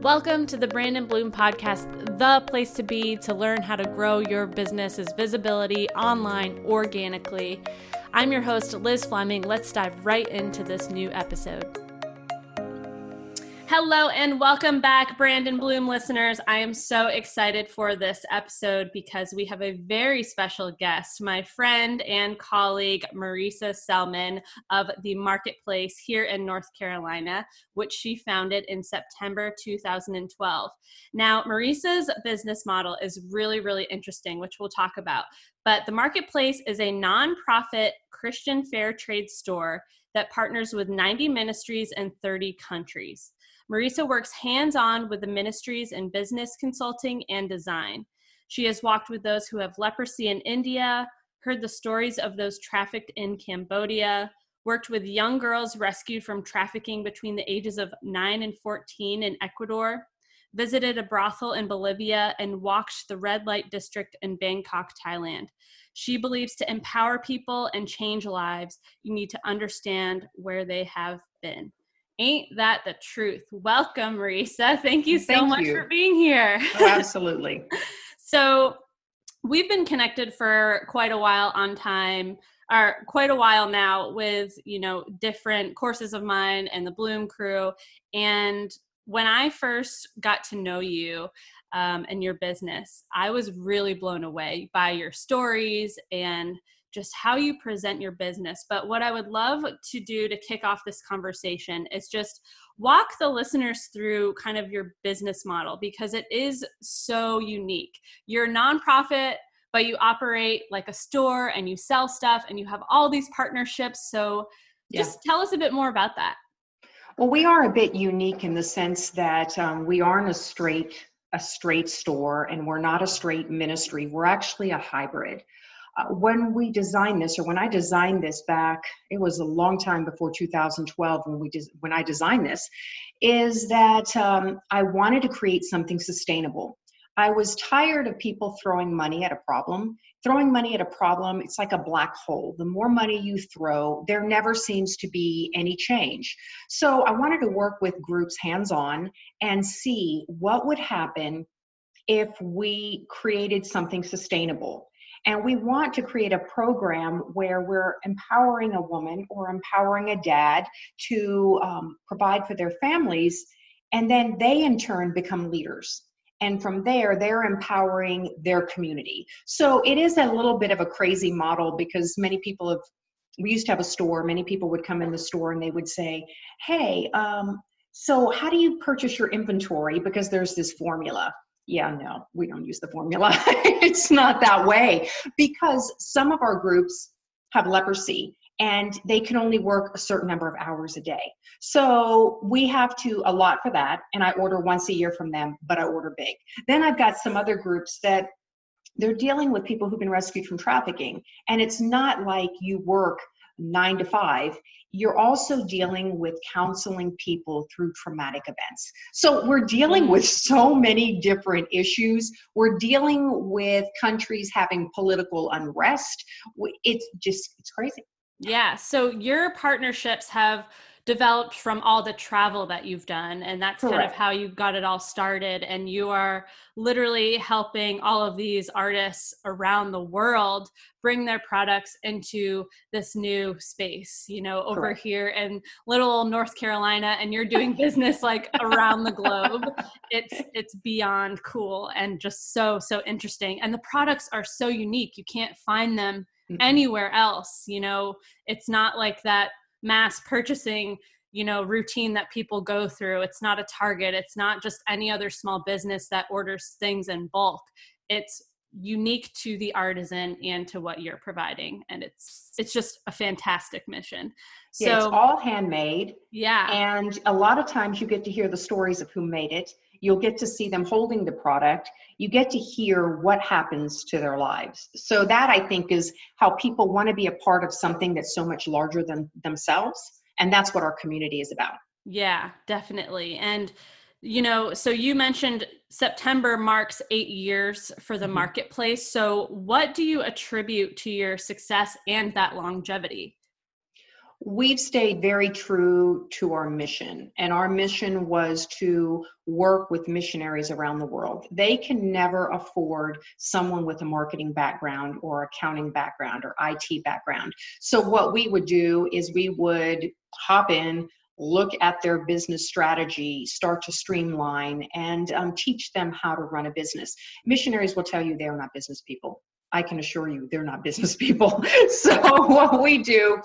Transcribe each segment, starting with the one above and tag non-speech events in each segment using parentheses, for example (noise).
Welcome to the Brandon Bloom Podcast, the place to be to learn how to grow your business's visibility online organically. I'm your host, Liz Fleming. Let's dive right into this new episode. Hello and welcome back, Brandon Bloom listeners. I am so excited for this episode because we have a very special guest, my friend and colleague, Marisa Selman of the Marketplace here in North Carolina, which she founded in September 2012. Now, Marisa's business model is really, really interesting, which we'll talk about. But the Marketplace is a nonprofit Christian fair trade store that partners with 90 ministries in 30 countries. Marisa works hands on with the ministries in business consulting and design. She has walked with those who have leprosy in India, heard the stories of those trafficked in Cambodia, worked with young girls rescued from trafficking between the ages of 9 and 14 in Ecuador, visited a brothel in Bolivia, and walked the red light district in Bangkok, Thailand. She believes to empower people and change lives, you need to understand where they have been. Ain't that the truth? Welcome, Marisa. Thank you so Thank much you. for being here. Oh, (laughs) absolutely. so, we've been connected for quite a while on time, or quite a while now with, you know, different courses of mine and the Bloom crew. And when I first got to know you, um, and your business, I was really blown away by your stories and just how you present your business. But what I would love to do to kick off this conversation is just walk the listeners through kind of your business model because it is so unique. You're a nonprofit, but you operate like a store and you sell stuff and you have all these partnerships. So Yeah. just tell us a bit more about that. Well, we are a bit unique in the sense that um, we aren't a straight a straight store, and we're not a straight ministry. We're actually a hybrid. Uh, when we designed this, or when I designed this back, it was a long time before 2012 when we des- when I designed this, is that um, I wanted to create something sustainable. I was tired of people throwing money at a problem. Throwing money at a problem, it's like a black hole. The more money you throw, there never seems to be any change. So I wanted to work with groups hands on and see what would happen if we created something sustainable. And we want to create a program where we're empowering a woman or empowering a dad to um, provide for their families, and then they in turn become leaders. And from there, they're empowering their community. So it is a little bit of a crazy model because many people have. We used to have a store. Many people would come in the store and they would say, "Hey, um, so how do you purchase your inventory? Because there's this formula." Yeah, no, we don't use the formula. (laughs) it's not that way because some of our groups have leprosy and they can only work a certain number of hours a day. So we have to allot for that, and I order once a year from them, but I order big. Then I've got some other groups that they're dealing with people who've been rescued from trafficking, and it's not like you work nine to five. You're also dealing with counseling people through traumatic events. So we're dealing with so many different issues. We're dealing with countries having political unrest. It's just, it's crazy. Yeah. So your partnerships have developed from all the travel that you've done and that's kind of how you got it all started and you are literally helping all of these artists around the world bring their products into this new space you know over Correct. here in little north carolina and you're doing business like around the globe. It's (laughs) it's beyond cool and just so so interesting and the products are so unique you can't find them anywhere else you know? It's not like that mass purchasing you know routine that people go through. It's not a target. It's not just any other small business that orders things in bulk. It's unique to the artisan and to what you're providing. And it's it's just a fantastic mission. So Yeah, it's all handmade. yeah. And a lot of times you get to hear the stories of who made it. You'll get to see them holding the product. You get to hear what happens to their lives. So, that I think is how people want to be a part of something that's so much larger than themselves. And that's what our community is about. Yeah, definitely. And you know, so you mentioned September marks 8 years for the Mhm. marketplace. So what do you attribute to your success and that longevity? We've stayed very true to our mission and our mission was to work with missionaries around the world. They can never afford someone with a marketing background or accounting background or it background. So what we would do is we would hop in look at their business strategy start to streamline and um, teach them how to run a business. Missionaries will tell you they are not business people. I can assure you they're not business (laughs) people. so what we do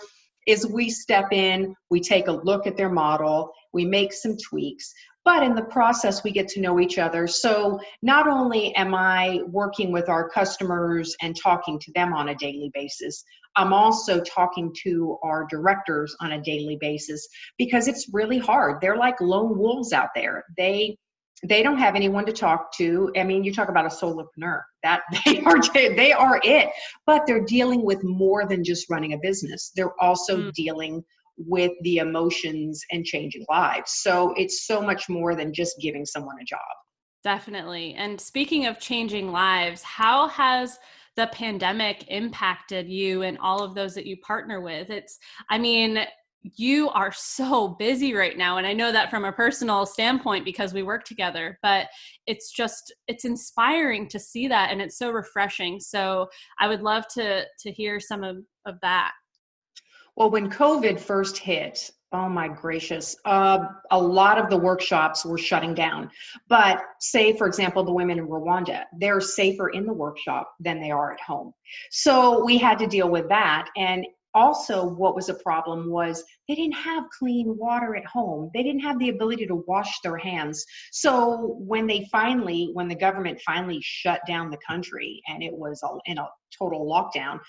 is we step in, we take a look at their model, we make some tweaks, but in the process, we get to know each other. So not only am I working with our customers and talking to them on a daily basis, I'm also talking to our directors on a daily basis because it's really hard. They're like lone wolves out there. They they don't have anyone to talk to. I mean, you talk about a solopreneur. That (laughs) they are they are it, but they're dealing with more than just running a business. They're also mm. dealing with the emotions and changing lives. So it's so much more than just giving someone a job. Definitely. And speaking of changing lives, how has the pandemic impacted you and all of those that you partner with? It's I mean, you are so busy right now and i know that from a personal standpoint because we work together but it's just it's inspiring to see that and it's so refreshing. So i would love to to hear some of, of that. Well when covid first hit oh my gracious uh, a lot of the workshops were shutting down. But say for example the women in rwanda they're safer in the workshop than they are at home. So we had to deal with that and also what was a problem was they didn't have clean water at home. They didn't have the ability to wash their hands. So when they finally when the government finally shut down the country and it was in a total lockdown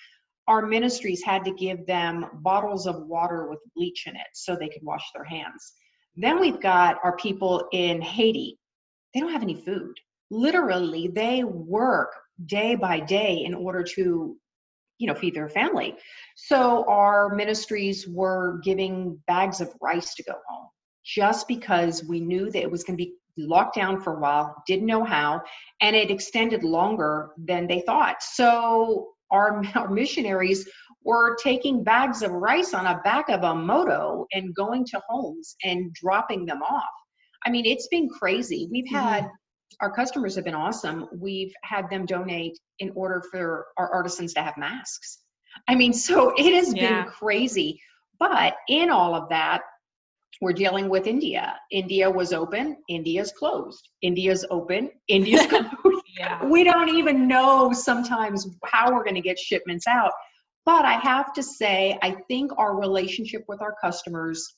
our ministries had to give them bottles of water with bleach in it so they could wash their hands. Then we've got our people in haiti. They don't have any food. Literally they work day by day in order to you know feed their family. So our ministries were giving bags of rice to go home just because we knew that it was going to be locked down for a while didn't know how and it extended longer than they thought. So our, (laughs) our missionaries were taking bags of rice on a back of a moto and going to homes and dropping them off. I mean it's been crazy. We've had mm-hmm our customers have been awesome. We've had them donate in order for our artisans to have masks. I mean, so (laughs) it has yeah. been crazy. But in all of that, we're dealing with India. India was open, India's closed. India's open, India's (laughs) closed. yeah. (laughs) We don't even know sometimes how we're going to get shipments out. But I have to say, I think our relationship with our customers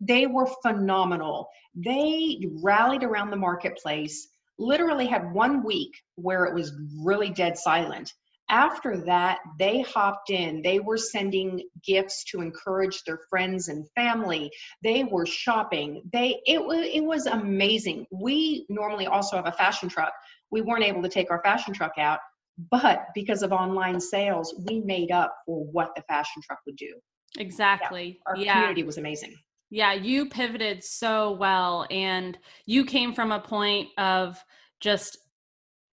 they were phenomenal. They rallied around the marketplace, literally had one week where it was really dead silent. After that, they hopped in. They were sending gifts to encourage their friends and family. They were shopping. They it was it was amazing. We normally also have a fashion truck. We weren't able to take our fashion truck out, but because of online sales, we made up for what the fashion truck would do. Exactly. Yeah, our yeah. community was amazing. Yeah, you pivoted so well and you came from a point of just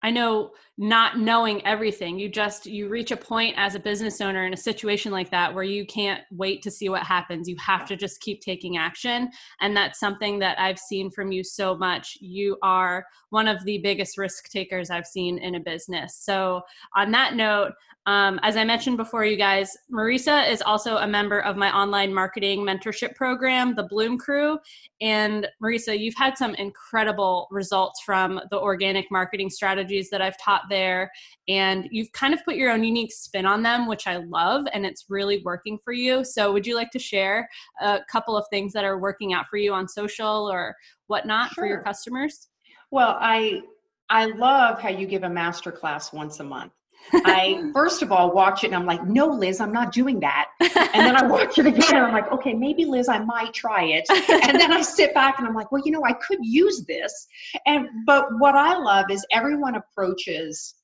I know not knowing everything. You just you reach a point as a business owner in a situation like that where you can't wait to see what happens. You have to just keep taking action and that's something that I've seen from you so much. You are one of the biggest risk takers I've seen in a business. So, on that note, um, as I mentioned before, you guys, Marisa is also a member of my online marketing mentorship program, the Bloom Crew. And Marisa, you've had some incredible results from the organic marketing strategies that I've taught there. And you've kind of put your own unique spin on them, which I love, and it's really working for you. So, would you like to share a couple of things that are working out for you on social or whatnot sure. for your customers? Well, I I love how you give a master class once a month. I first of all watch it and I'm like, no, Liz, I'm not doing that. And then I watch it again and I'm like, okay, maybe Liz, I might try it. And then I sit back and I'm like, well, you know, I could use this. And but what I love is everyone approaches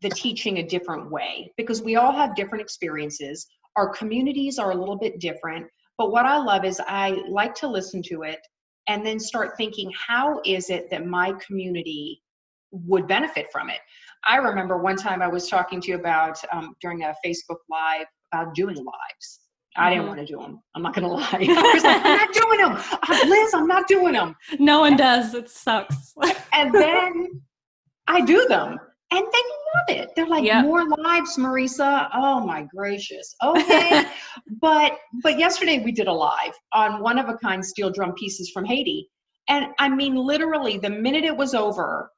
the teaching a different way because we all have different experiences. Our communities are a little bit different. But what I love is I like to listen to it and then start thinking, how is it that my community would benefit from it? I remember one time I was talking to you about um, during a Facebook Live about doing lives. I didn't mm-hmm. want to do them. I'm not going (laughs) to lie. I was like, I'm not doing them. I'm, Liz, I'm not doing them. No one does. It sucks. (laughs) and then I do them and they love it. They're like yep. more lives, Marisa. Oh my gracious. Okay. (laughs) but but yesterday we did a live on one of a kind steel drum pieces from Haiti. And I mean literally the minute it was over,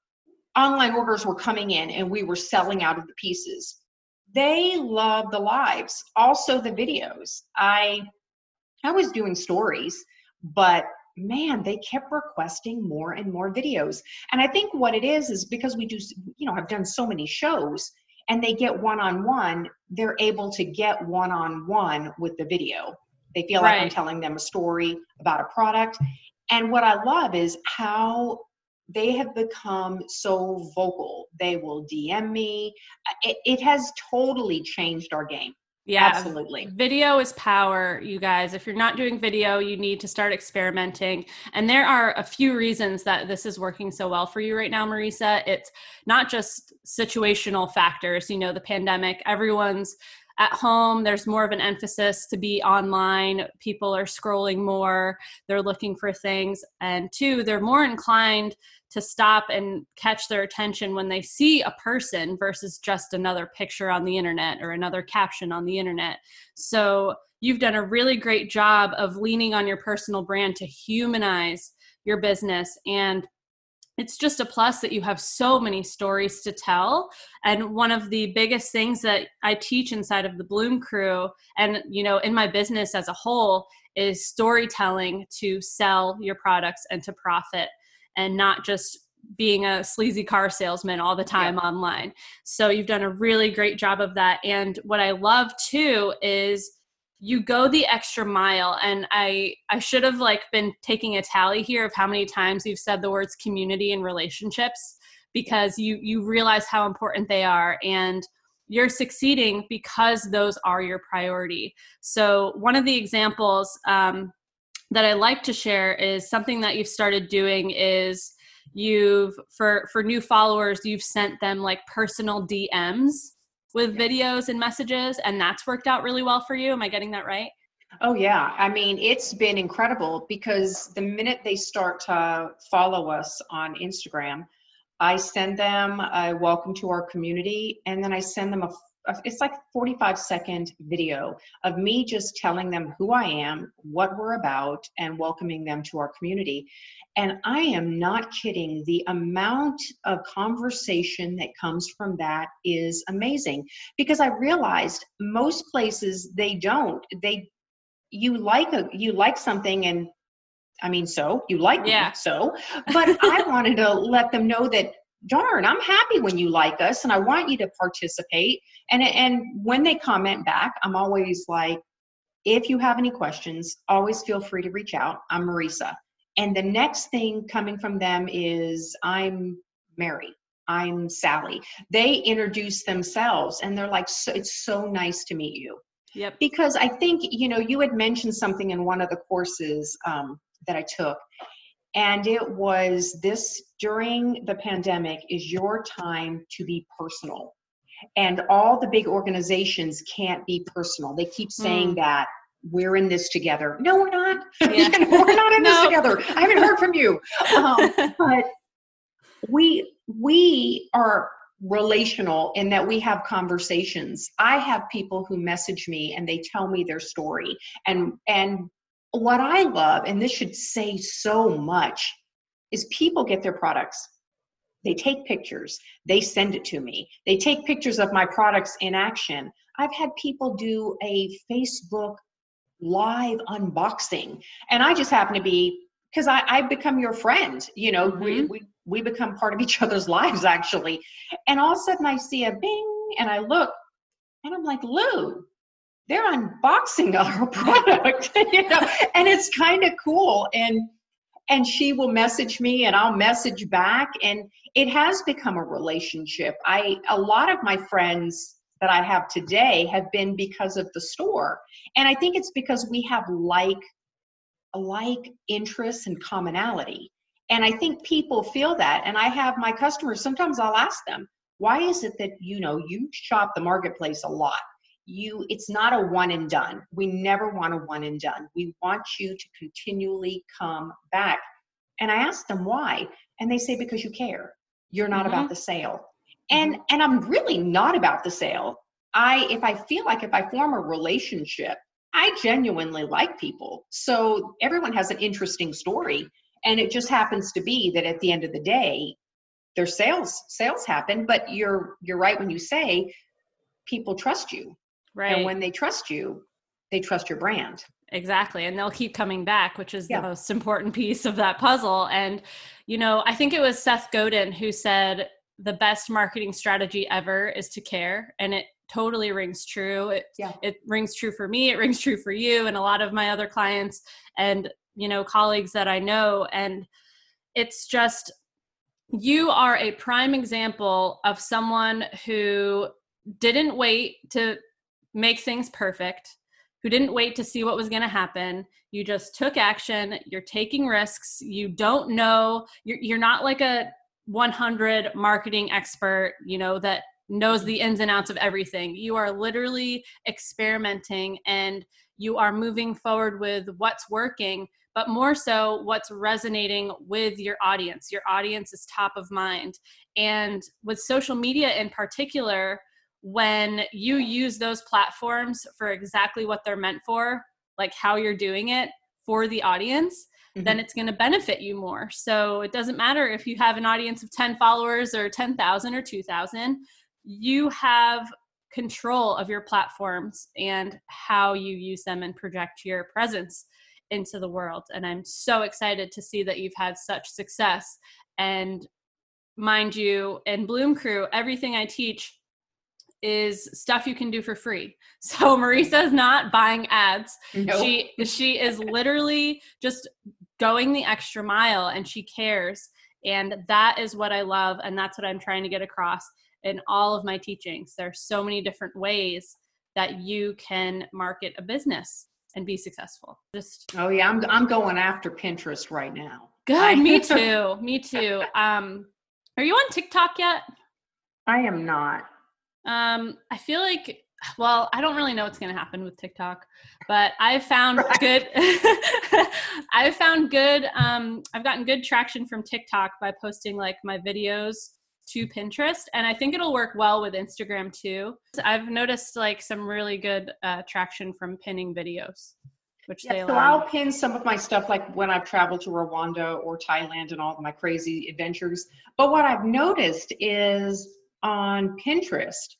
online orders were coming in and we were selling out of the pieces. They love the lives, also the videos. I I was doing stories, but man, they kept requesting more and more videos. And I think what it is is because we do, you know, I've done so many shows and they get one on one, they're able to get one on one with the video. They feel right. like I'm telling them a story about a product. And what I love is how they have become so vocal. They will DM me. It, it has totally changed our game. Yeah, absolutely. Video is power, you guys. If you're not doing video, you need to start experimenting. And there are a few reasons that this is working so well for you right now, Marisa. It's not just situational factors, you know, the pandemic, everyone's at home there's more of an emphasis to be online. People are scrolling more. They're looking for things. And two they're more inclined to stop and catch their attention when they see a person versus just another picture on the internet or another caption on the internet. So you've done a really great job of leaning on your personal brand to humanize your business and it's just a plus that you have so many stories to tell. And one of the biggest things that i teach inside of the bloom crew and you know in my business as a whole is storytelling to sell your products and to profit and not just being a sleazy car salesman all the time yeah. online. So you've done a really great job of that. And what i love too is you go the extra mile and i i should have like been taking a tally here of how many times you've said the words community and relationships because you you realize how important they are and you're succeeding because those are your priority. So one of the examples um, that i like to share is something that you've started doing is you've for for new followers you've sent them like personal dms with videos and messages and that's worked out really well for you. Am i getting that right? Oh yeah. I mean it's been incredible because the minute they start to follow us on instagram i send them a welcome to our community and then i send them a it's like 45 second video of me just telling them who I am, what we're about, and welcoming them to our community. And I am not kidding. The amount of conversation that comes from that is amazing because I realized most places they don't. They you like a you like something and I mean so you like yeah. me so but I (laughs) wanted to let them know that darn i'm happy when you like us and i want you to participate and and when they comment back i'm always like if you have any questions always feel free to reach out i'm marisa and the next thing coming from them is, I'm Mary. I'm Sally. They introduce themselves and they're like, so, it's so nice to meet you. Yep. Because I think, you know, you had mentioned something in one of the courses um, that I took, and it was this during the pandemic is your time to be personal. And all the big organizations can't be personal. They keep saying mm. that we're in this together. No, we're not. Yeah. (laughs) we're not in no. this together. I haven't heard from you. Um, (laughs) but we we are relational in that we have conversations. I have people who message me and they tell me their story. And and what I love, and this should say so much, is people get their products. They take pictures, they send it to me. They take pictures of my products in action. I've had people do a Facebook live unboxing. And I just happen to be because I, I become your friend, you know, mm-hmm. we, we we become part of each other's (laughs) lives actually. And all of a sudden I see a bing and I look and I'm like, Lou, they're unboxing our (laughs) product, (laughs) you know, and it's kind of cool. And and she will message me and I'll message back and it has become a relationship. I a lot of my friends that I have today have been because of the store. And I think it's because we have like like interests and commonality. And I think people feel that. And I have my customers, sometimes I'll ask them, why is it that you know you shop the marketplace a lot? You it's not a one and done. We never want a one and done. We want you to continually come back. And i asked them why and they say because you care. You're not mm-hmm. about the sale. And mm-hmm. and i'm really not about the sale. I if i feel like if i form a relationship i genuinely like people. So everyone has an interesting story and it just happens to be that at the end of the day their sales sales happen but you're you're right when you say people trust you right and when they trust you they trust your brand exactly and they'll keep coming back which is yeah. the most important (laughs) piece of that puzzle and you know i think it was seth godin who said the best marketing strategy ever is to care and it totally rings true it, yeah. it rings true for me it rings true for you and a lot of my other clients and you know colleagues that i know and it's just you are a prime example of someone who didn't wait to make things perfect who didn't wait to see what was going to happen you just took action you're taking risks you don't know you're, you're not like a 100 marketing expert you know that knows the ins and outs of everything you are literally experimenting and you are moving forward with what's working but more so what's resonating with your audience. Your audience is top of mind. And with social media in particular, when you use those platforms for exactly what they're meant for, like how you're doing it for the audience, mm-hmm. then it's going to benefit you more. So it doesn't matter if you have an audience of 10 followers or 10,000 or 2,000, you have control of your platforms and how you use them and project your presence into the world. And I'm so excited to see that you've had such success. And mind you, in Bloom Crew, everything I teach is stuff you can do for free. (laughs) So Marisa is not buying ads. Nope. She she is literally just going the extra mile and she cares. And that is what I love and that's what I'm trying to get across in all of my teachings. There are so many different ways that you can market a business and be successful. Just Oh yeah, I'm I'm going after Pinterest right now. Good, me (laughs) too. Me too. Um are you on TikTok yet? I am not. Um I feel like well, I don't really know what's going to happen with TikTok, but I've found (laughs) right. good (laughs) I've found good um I've gotten good traction from TikTok by posting like my videos to Pinterest, and I think it'll work well with Instagram too. I've noticed like some really good uh, traction from pinning videos. Which yeah, so I'll pin some of my stuff like when I've traveled to Rwanda or Thailand and all of my crazy adventures. But what I've noticed is on Pinterest,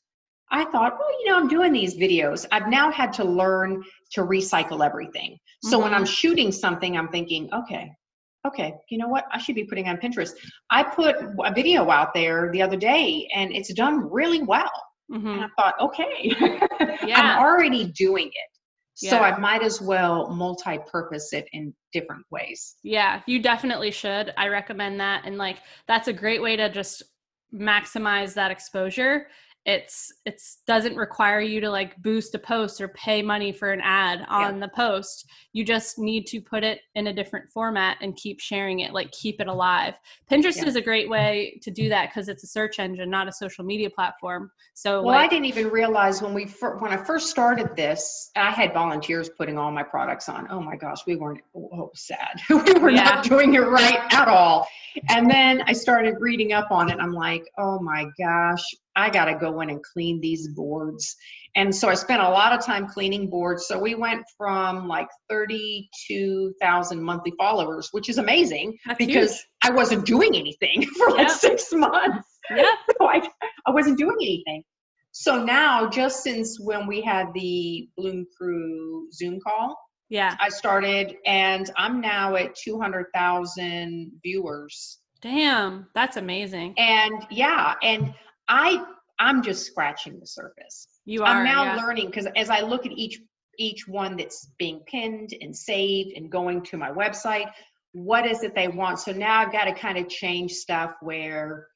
I thought, well, you know, I'm doing these videos. I've now had to learn to recycle everything. So mm-hmm. when I'm shooting something, I'm thinking, okay, okay, you know what? I should be putting on Pinterest. I put a video out there the other day and it's done really well. Mm-hmm. And I thought, okay, (laughs) yeah. I'm already doing it. So yeah. I might as well multi-purpose it in different ways. Yeah, you definitely should. I recommend that. And like that's a great way to just maximize that exposure it's it's doesn't require you to like boost a post or pay money for an ad on yeah. the post. You just need to put it in a different format and keep sharing it like keep it alive. Pinterest yeah. is a great way to do that because it's a search engine not a social media platform. So well like, i didn't even realize when we fir- when i first started this i had volunteers putting all my products on. Oh my gosh we weren't oh sad. (laughs) We were yeah. not doing it right at all. And then i started reading up on it. I'm like oh my gosh I got to go in and clean these boards. And so I spent a lot of time cleaning boards. So we went from like 32,000 monthly followers, which is amazing That's because huge. I wasn't doing anything (laughs) for like yeah. six months. (laughs) Yeah. (laughs) So I, I wasn't doing anything. So now, just since when we had the Bloom Crew Zoom call, yeah, I started, and I'm now at 200,000 viewers. Damn, that's amazing. And yeah, and I I'm just scratching the surface. You are. I'm now yeah. learning because as I look at each each one that's being pinned and saved and going to my website, what is it they want? So now I've got to kind of change stuff where,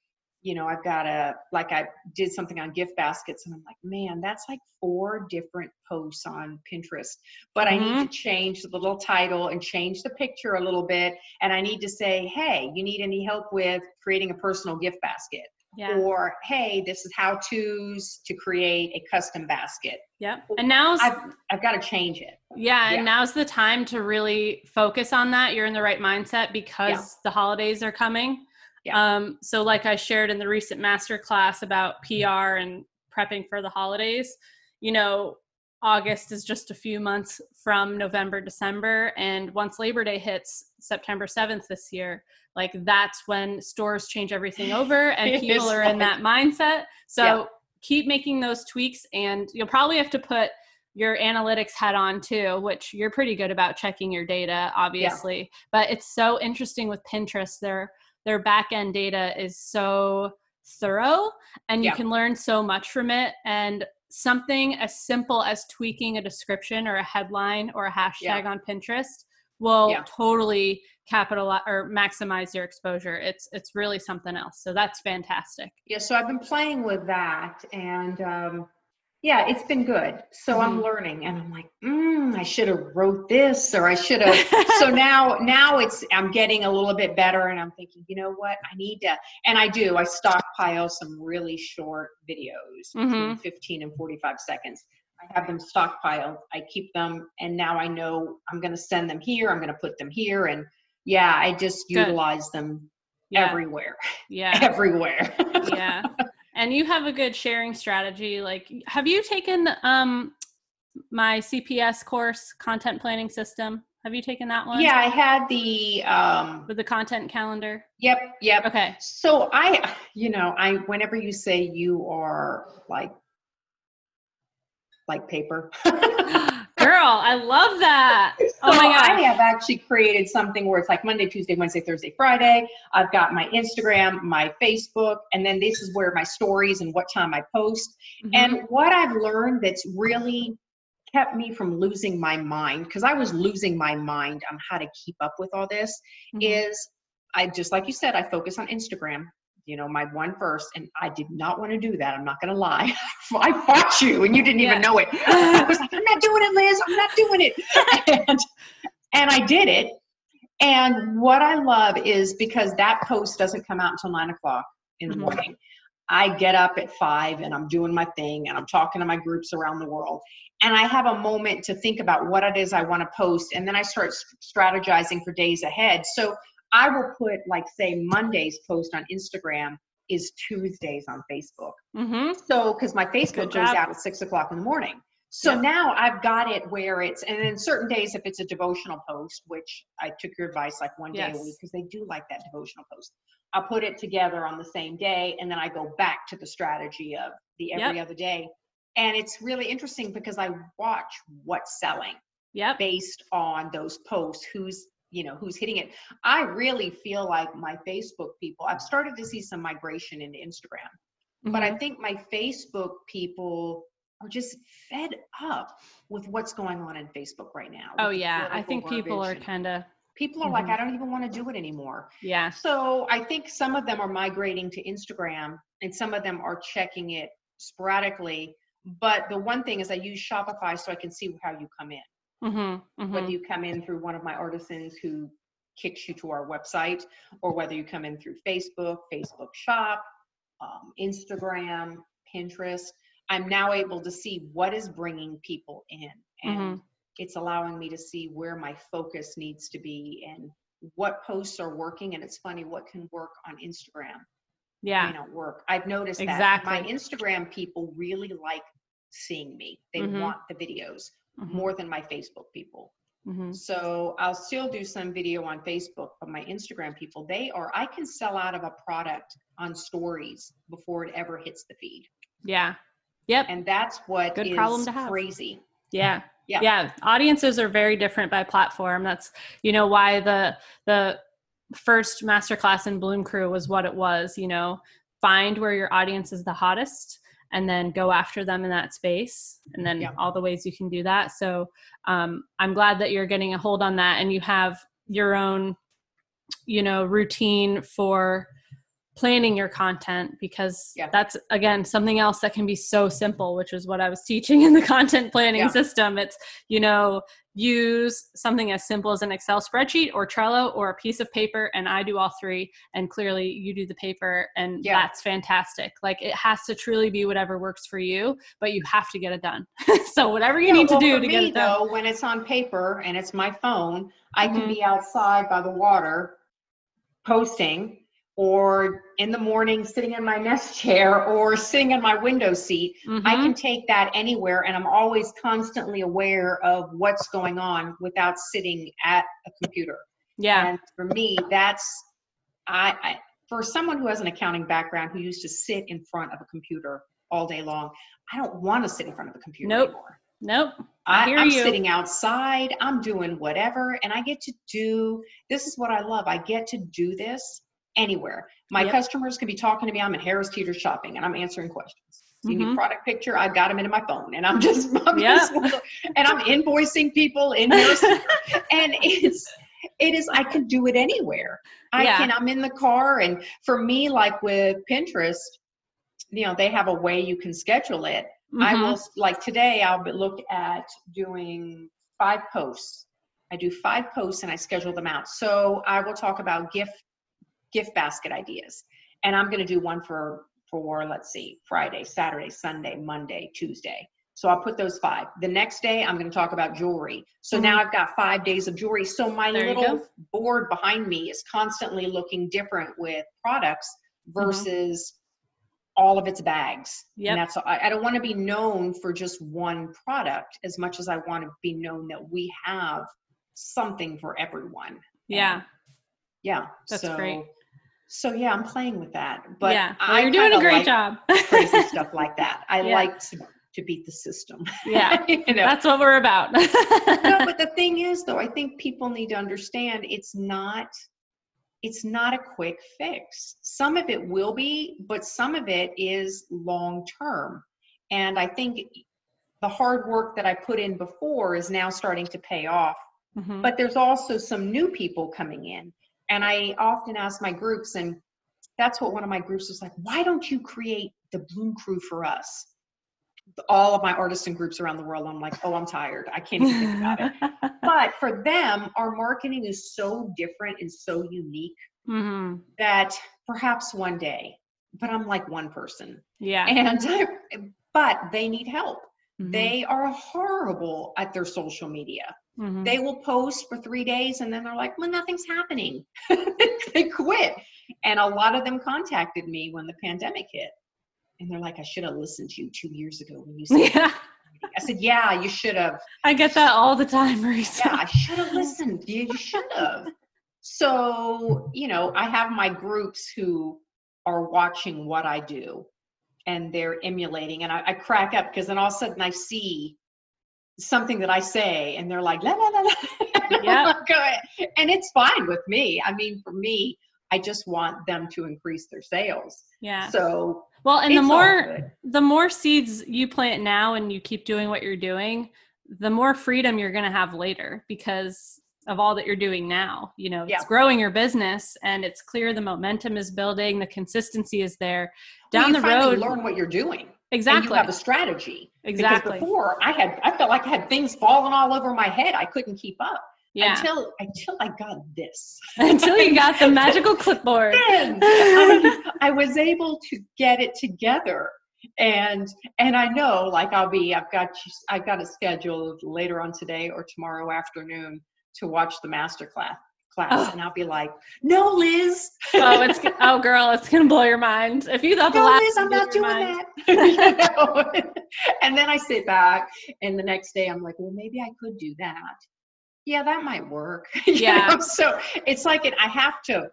you know, I've got to like I did something on gift baskets and I'm like, man, that's like four different posts on Pinterest. But mm-hmm. I need to mm-hmm. change the little title and change the picture a little bit. And I need to say, hey, you need any help with creating a personal gift basket? Yeah. or hey this is how to's to create a custom basket Yep. And now's i've, I've got to change it yeah, yeah. and now's the time to really focus on that. You're in the right mindset because Yeah. the holidays are coming. Yeah. Um, so like I shared in the recent master class about PR and prepping for the holidays, you know, August is just a few months from November, December. And once Labor Day hits September 7th this year, like that's when stores change everything over and (laughs) people are in that mindset. So Yeah. keep making those tweaks and you'll probably have to put your analytics hat on too, which you're pretty good about checking your data, obviously. But it's so interesting with Pinterest. Their their back end data is so thorough and you Yeah. can learn so much from it. And something as simple as tweaking a description or a headline or a hashtag on Pinterest will Yeah. totally capitalize or maximize your exposure. It's it's really something else. So that's fantastic. yeah so i've been playing with that and um yeah it's been good so i'm Mhm. learning and i'm like mm, i should have wrote this or i should have (laughs) so now now it's i'm getting a little bit better and i'm thinking you know what i need to and i do i stockpile some really short videos between Mhm. 15 and 45 seconds i have them stockpiled i keep them and now i know i'm going to send them here i'm going to put them here and yeah i just Good. utilize them yeah. everywhere yeah. (laughs) everywhere yeah (laughs) and you have a good sharing strategy like have you taken um my cps course content planning system? Have you taken that one? Yeah i had the um with the content calendar? Yep yep. Okay. So I, you know, I whenever you say you are like like paper. (laughs) (laughs) girl i love that oh my my I have actually created something where it's like Monday, Tuesday, Wednesday, Thursday, Friday. I've got my Instagram, my Facebook, and then this is where my stories and what time I post. Mhm. And what I've learned that's really kept me from losing my mind because I was losing my mind on how to keep up with all this Mhm. is I just like you said, I focus on Instagram. You know, my one first, and I did not want to do that. I'm not going to lie. (laughs) I fought you, and you didn't Yeah. even know it. I was like, I'm not doing it, Liz. I'm not doing it. (laughs) And, and I did it. And what I love is because that post doesn't come out until nine o'clock in the Mhm. morning. I get up at five and I'm doing my thing and I'm talking to my groups around the world. And I have a moment to think about what it is I want to post. And then I start strategizing for days ahead. So I will put, like, say, Monday's post on Instagram is Tuesdays on Facebook. Mhm. So, because my Facebook goes out at six o'clock in the morning. So Yep. now I've got it where it's, and then certain days, if it's a devotional post, which I took your advice like one day Yes. a week, because they do like that devotional post. I'll put it together on the same day, and then I go back to the strategy of the every other day. And it's really interesting because I watch what's selling yep based on those posts who's you know who's hitting it i really feel like my facebook people i've started to see some migration into instagram but i Mhm. think my facebook people are just fed up with what's going on in facebook right now oh yeah i think people are kind of people are like Mhm. i don't even want to do it anymore yeah so I think some of them are migrating to Instagram and some of them are checking it sporadically. But the one thing is I use Shopify so I can see how you come in. Mm-hmm. Whether you come in through one of my artisans who kicks you to our website or whether you come in through Facebook, Facebook Shop, um, Instagram, Pinterest. I'm now able to see what is bringing people in. And it's allowing me to see where my focus needs to be and what posts are working and it's funny what can work on instagram yeah may not work i've noticed that my instagram people really like seeing me they Mhm. want the videos Mhm. more than my facebook people Mhm. so i'll still do some video on facebook but my instagram people they are i can sell out of a product on stories before it ever hits the feed yeah yep and that's what Good is problem to have. crazy Yeah. Yeah. Yeah. Audiences are very different by platform. That's, you know, why the the first masterclass in Bloom Crew was what it was, you know, find where your audience is the hottest and then go after them in that space and then Yeah. all the ways you can do that. So um, I'm glad that you're getting a hold on that and you have your own, you know, routine for planning your content because Yeah. that's again something else that can be so simple which is what i was teaching in the (laughs) content planning Yeah. system it's you know use something as simple as an excel spreadsheet or trello or a piece of paper and i do all three and clearly you do the paper and Yeah. that's fantastic like it has to truly be whatever works for you but you have to get it done (laughs) so whatever you need well, to do to me, get it done though, when it's on paper and it's my phone, I can Mhm. be outside by the water posting or in the morning sitting in my nest chair or sitting in my window seat. I Mhm. can take that anywhere and I'm always constantly aware of what's going on without sitting at a computer. yeah And for me, that's I, I for someone who has an accounting background who used to sit in front of a computer all day long, I don't want to sit in front of a computer Nope. anymore. nope I I, you. sitting outside, I'm doing whatever, and I get to do this is what I love. I get to do this anywhere. My Yep. customers can be talking to me. I'm at Harris Teeter shopping and I'm answering questions. You Mhm. need product picture, I've got them into my phone and I'm (laughs) just, I'm Yep. just (laughs) and I'm invoicing people in Harris (laughs) and it's it is I can do it anywhere. I Yeah. can I'm in the car and for me like with Pinterest, you know, they have a way you can schedule it. I Mhm. will like today I'll look at doing five posts. I do five posts and I schedule them out. So I will talk about gift gift basket ideas. And I'm going to do one for for let's see, Friday, Saturday, Sunday, Monday, Tuesday. So I'll put those five. The next day I'm going to talk about jewelry. So now I've got 5 days of jewelry. So my Mm-hmm. There little board behind me is constantly looking different with products Mm-hmm. versus all of its bags. Yep. And that's I, I don't want to be known for just one product as much as I want to be known that we have something for everyone. yeah Yeah. That's so, great. So yeah, I'm playing with that. But yeah well, you're doing a great like job (laughs) crazy stuff like that. I Yeah. like to, to beat the system. (laughs) yeah you know? that's what we're about (laughs) no, but the thing is though, I think people need to understand it's not it's not a quick fix. Some of it will be, but some of it is long term. And I think the hard work that I put in before is now starting to pay off. Mhm. But there's also some new people coming in. And I often ask my groups, and that's what one of my groups was like, why don't you create the Bloom Crew for us? All of my artists and groups around the world, I'm like, oh, I'm tired. I can't even think about it. (laughs) But for them, our marketing is so different and so unique Mhm. that perhaps one day, but I'm like one person. yeah And, (laughs) but they need help. Mhm. They are horrible at their social media. Mhm. They will post for three days and then they're like, well, nothing's happening. (laughs) they quit. And a lot of them contacted me when the pandemic hit. And they're like, I should have listened to you two years ago when you said, (laughs) yeah I said, yeah, you should have. i get that all the time marisa Yeah, I should have listened. You should have. So, you know, I have my groups who are watching what I do and they're emulating. And I, I crack up because then all of a sudden I see something that I say and they're like, la, la, la, la. Yeah. (laughs) and it's fine with me. I mean, for me, I just want them to increase their sales. yeah So, well and the more the more seeds you plant now and you keep doing what you're doing the more freedom you're going to have later because of all that you're doing now you know it's Yeah. growing your business and it's clear the momentum is building the consistency is there Well, down you the road learn what you're doing. Exactly you have a strategy. exactly Because before I had, I felt like I had things falling all over my head. I couldn't keep up yeah until until I got this. (laughs) until you got the (laughs) magical clipboard Then I, I was able to get it together, and and I know like I'll be. I've got I've got it scheduled later on today or tomorrow afternoon to watch the master class class, Oh. and I'll be like, no, Liz. oh it's (laughs) oh girl it's gonna blow your mind if you thought the no, last Liz, I'm not doing mind. that. You (laughs) know? and then I sit back, and the next day I'm like, well, maybe I could do that. Yeah, that might work. (laughs) Yeah. know? So it's like it. I have to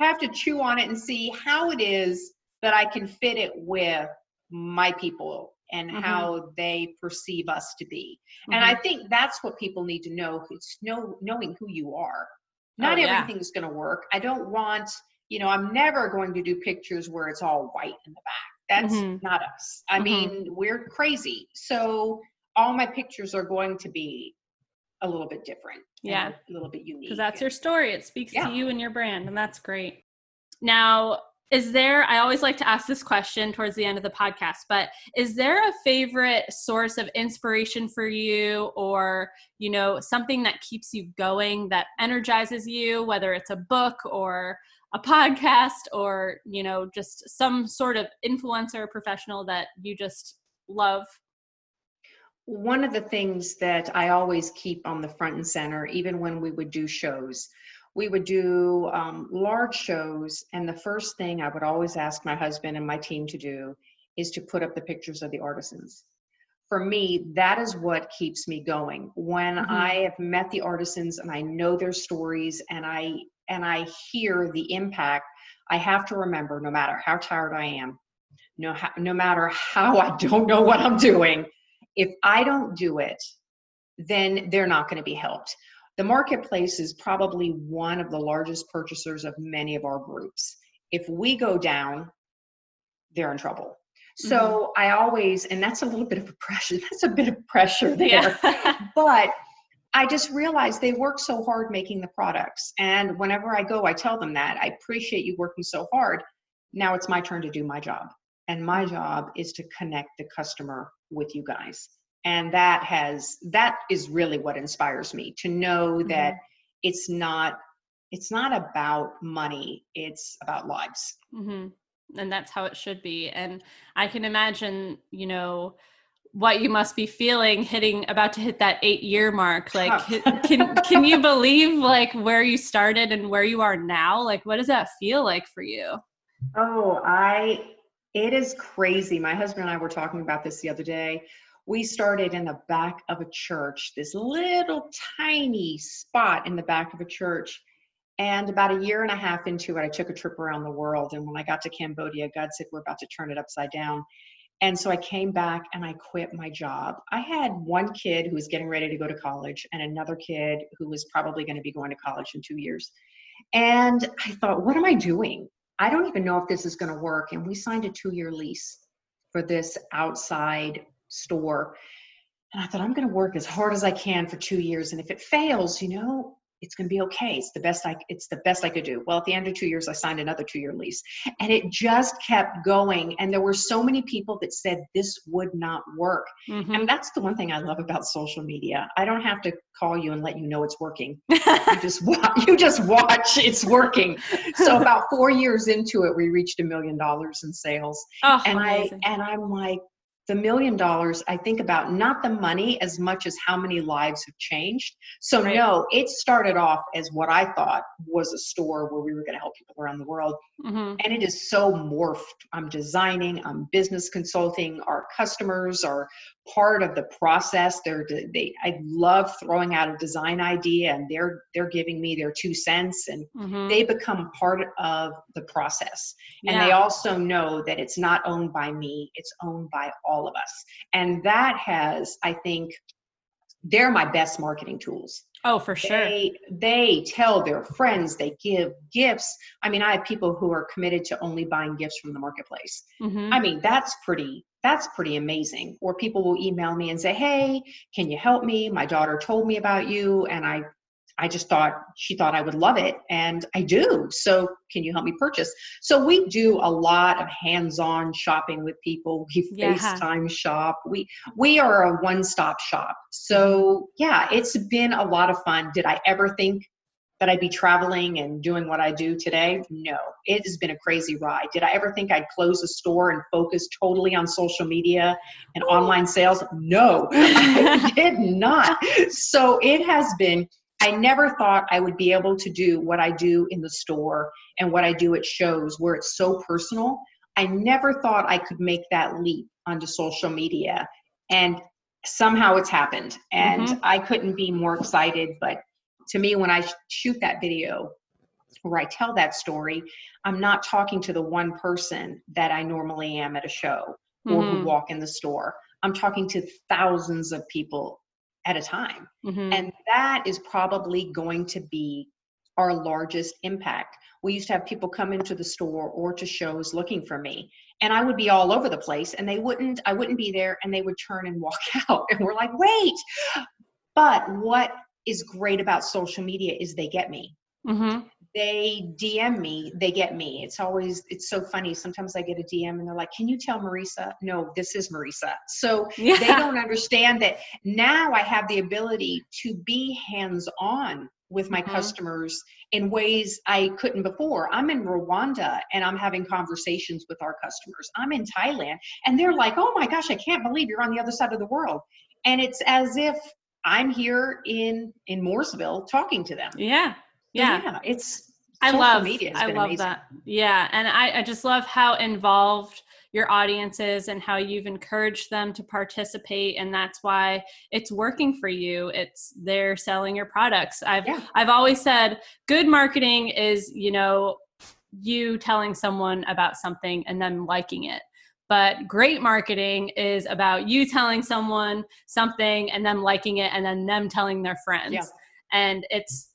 I have to chew on it and see how it is that I can fit it with my people and Mhm. how they perceive us to be. And I Mhm. think that's what people need to know. It's know knowing who you are. Not Oh, yeah. everything's going to work. I don't want, you know, I'm never going to do pictures where it's all white in the back. That's Mhm. not us. I Mhm. mean, we're crazy. So all my pictures are going to be a little bit different. Yeah. A little bit unique. because that's your story. It speaks Yeah. to you and your brand, and that's great. Now, is there i always like to ask this question towards the end of the podcast but is there a favorite source of inspiration for you or you know something that keeps you going that energizes you whether it's a book or a podcast or you know just some sort of influencer professional that you just love? One of the things that i always keep on the front and center even when we would do shows we would do um, large shows and the first thing i would always ask my husband and my team to do is to put up the pictures of the artisans. For me that is what keeps me going. When mm-hmm. i have met the artisans and i know their stories and i and i hear the impact i have to remember no matter how tired i am no, no matter how i don't know what i'm doing if i don't do it then they're not going to be helped the marketplace is probably one of the largest purchasers of many of our groups. If we go down, they're in trouble. So mm-hmm. I always, and that's a little bit of a pressure, (laughs) that's a bit of pressure there. Yeah. (laughs) but I just realized they work so hard making the products. And whenever I go, I tell them that I appreciate you working so hard. Now it's my turn to do my job. And my job is to connect the customer with you guys and that has that is really what inspires me to know mm-hmm. that it's not it's not about money it's about lives. Mm-hmm. and that's how it should be. And i can imagine you know what you must be feeling hitting about to hit that eight year mark. Like can can you (laughs) believe like where you started and where you are now? Like what does that feel like for you? Oh i it is crazy. My husband and i were talking about this the other day we started in the back of a church, this little tiny spot in the back of a church. And about a year and a half into it, I took a trip around the world. And when I got to Cambodia, God said, We're about to turn it upside down. And so I came back and I quit my job. I had one kid who was getting ready to go to college and another kid who was probably going to be going to college in two years. And I thought, what am I doing? I don't even know if this is going to work. And we signed a two year lease for this outside store. And I thought, I'm going to work as hard as I can for two years. And if it fails, you know, it's going to be okay. It's the best I it's the best I could do. Well, at the end of 2 years I signed another 2-year lease. And it just kept going and there were so many people that said this would not work. Mm-hmm. And that's the one thing I love about social media. I don't have to call you and let you know it's working. (laughs) you just watch, you just watch it's working. So about 4 years into it we reached a million dollars in sales. Oh, and amazing. I and I'm like the million dollars, I think about not the money as much as how many lives have changed. So, right. no, it started off as what I thought was a store where we were going to help people around the world. Mm-hmm. And it is so morphed. I'm designing, I'm business consulting. Our customers are part of the process. They're they I love throwing out a design idea and they're they're giving me their two cents and mm-hmm. they become part of the process. And yeah. they also know that it's not owned by me, it's owned by all of us. And that has, I think, they're my best marketing tools. Oh, for sure. They they tell their friends, they give gifts. I mean, I have people who are committed to only buying gifts from the marketplace. Mm-hmm. I mean, that's pretty that's pretty amazing. Or people will email me and say, "Hey, can you help me? My daughter told me about you and I I just thought she thought I would love it, and I do. So, can you help me purchase? So, we do a lot of hands-on shopping with people. (laughs) We yeah. FaceTime shop. We we are a one-stop shop. So, yeah, it's been a lot of fun. Did I ever think that I'd be traveling and doing what I do today? No, it has been a crazy ride. Did I ever think I'd close a store and focus totally on social media and online sales? No, (laughs) I did not. So it has been I never thought I would be able to do what I do in the store and what I do at shows where it's so personal. I never thought I could make that leap onto social media. And somehow it's happened. And mm-hmm. I couldn't be more excited. But to me, when I shoot that video where I tell that story, I'm not talking to the one person that I normally am at a show or mm-hmm. who walk in the store. I'm talking to thousands of people at a time. Mm-hmm. And that is probably going to be our largest impact. We used to have people come into the store or to shows looking for me, and I would be all over the place, and they wouldn't, I wouldn't be there, and they would turn and walk (laughs) out. And we're like, wait. But what is great about social media is they get me. Mm-hmm. they DM me, they get me. It's always it's so funny. Sometimes I get a DM and they're like, "Can you tell Marisa?" No, this is Marisa. So yeah. they don't understand that now I have the ability to be hands-on with my mm-hmm. customers in ways I couldn't before. I'm in Rwanda and I'm having conversations with our customers. I'm in Thailand and they're like, "Oh my gosh, I can't believe you're on the other side of the world." And it's as if I'm here in in Mooresville talking to them. Yeah. Yeah. yeah it's I love media I love amazing. that. Yeah. And I, I just love how involved your audience is and how you've encouraged them to participate and that's why it's working for you it's they're selling your products i've yeah. i've always said good marketing is you know you telling someone about something and them liking it but great marketing is about you telling someone something and them liking it and then them telling their friends yeah. and it's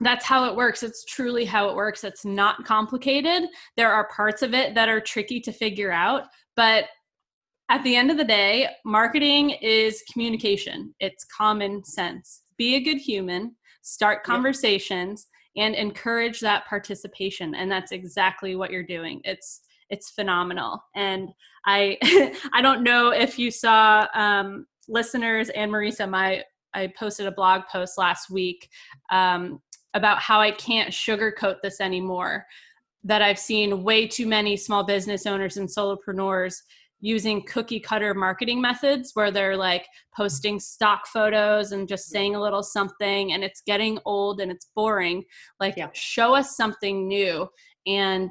that's how it works. It's truly how it works. It's not complicated. There are parts of it that are tricky to figure out, but at the end of the day, marketing is communication. It's common sense. Be a good human, start conversations and encourage that participation and that's exactly what you're doing. It's it's phenomenal. And I (laughs) I don't know if you saw um, listeners and Marisa my I posted a blog post last week um, about how I can't sugarcoat this anymore. That I've seen way too many small business owners and solopreneurs using cookie cutter marketing methods where they're like posting stock photos and just saying a little something and it's getting old and it's boring. Like, yeah. show us something new. And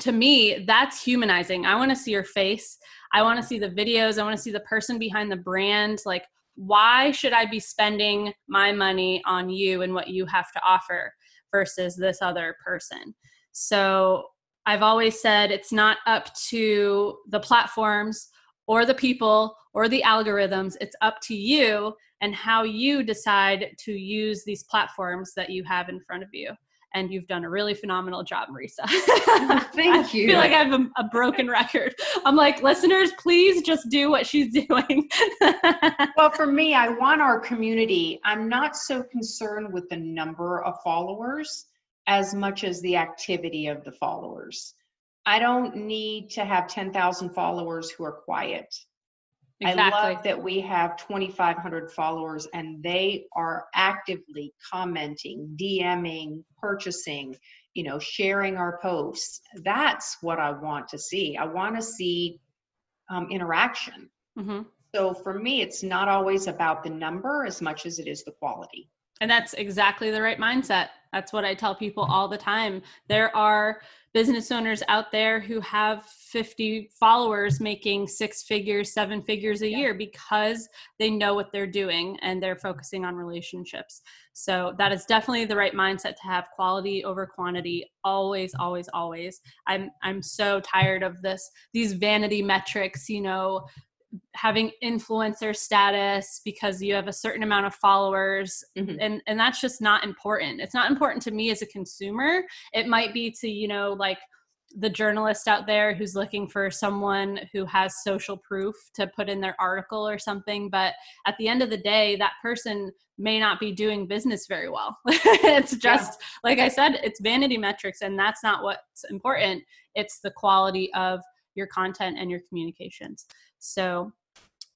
to me, that's humanizing. I want to see your face. I want to see the videos. I want to see the person behind the brand. Like, why should I be spending my money on you and what you have to offer versus this other person? So I've always said it's not up to the platforms or the people or the algorithms. It's up to you and how you decide to use these platforms that you have in front of you and you've done a really phenomenal job, Marisa. (laughs) Thank you. I feel like I have a, a, broken record. I'm like, listeners, please just do what she's (laughs) doing. well, for me, I want our community. I'm not so concerned with the number of followers as much as the activity of the followers. I don't need to have 10,000 followers who are quiet. Exactly. I love that we have 2,500 followers and they are actively commenting, DMing, purchasing, you know, sharing our posts. That's what I want to see. I want to see um, interaction. Mm-hmm. So for me, it's not always about the number as much as it is the quality. And that's exactly the right mindset. That's what I tell people all the time. There are business owners out there who have 50 followers making six figures, seven figures a yeah. year because they know what they're doing and they're focusing on relationships. So that is definitely the right mindset to have quality over quantity always always always. I'm I'm so tired of this these vanity metrics, you know, having influencer status because you have a certain amount of followers mm-hmm. and and that's just not important. It's not important to me as a consumer. It might be to you know like the journalist out there who's looking for someone who has social proof to put in their article or something but at the end of the day that person may not be doing business very well. (laughs) It's just yeah. like i said it's vanity metrics and that's not what's important. It's the quality of your content and your communications so,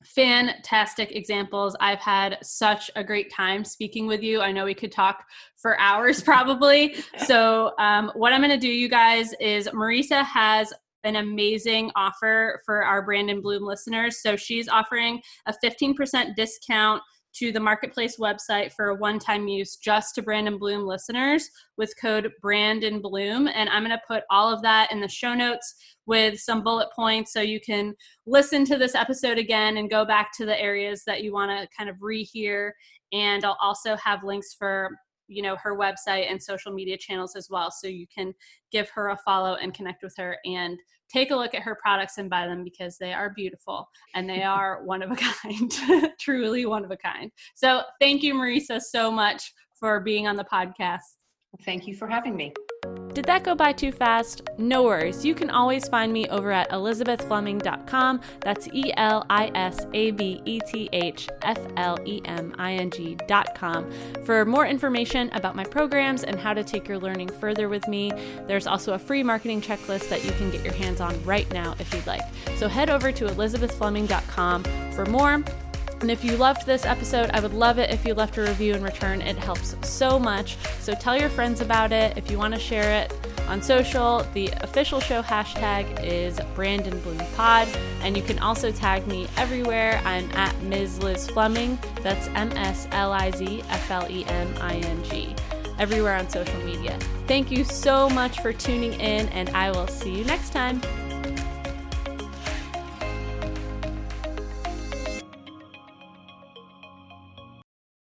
fantastic examples. I've had such a great time speaking with you. I know we could talk for hours (laughs) probably. so, um, what I'm going to do, you guys, is Marisa has an amazing offer for our Brand and Bloom listeners. So, she's offering a 15% discount to the marketplace website for a one-time use just to Brand and Bloom listeners with code Brand and Bloom. And I'm going to put all of that in the show notes with some bullet points so you can listen to this episode again and go back to the areas that you want to kind of rehear. And I'll also have links for you know her website and social media channels as well so you can give her a follow and connect with her and take a look at her products and buy them because they are beautiful and they (laughs) are one of a kind, (laughs) truly one of a kind. So thank you, Marisa, so much for being on the podcast. Thank you for having me. Did that go by too fast? No worries. You can always find me over at elisabethfleming.com. That's E L I S A B E T H F L E M I N G.com for more information about my programs and how to take your learning further with me. There's also a free marketing checklist that you can get your hands on right now if you'd like. So head over to elisabethfleming.com for more. And if you loved this episode, I would love it if you left a review in return. It helps so much. So tell your friends about it. If you want to share it on social, the official show hashtag is Brand and Bloom Pod. And you can also tag me everywhere. I'm at Ms. Liz Fleming. That's M S L I Z F L E M I N G. Everywhere on social media. Thank you so much for tuning in, and I will see you next time.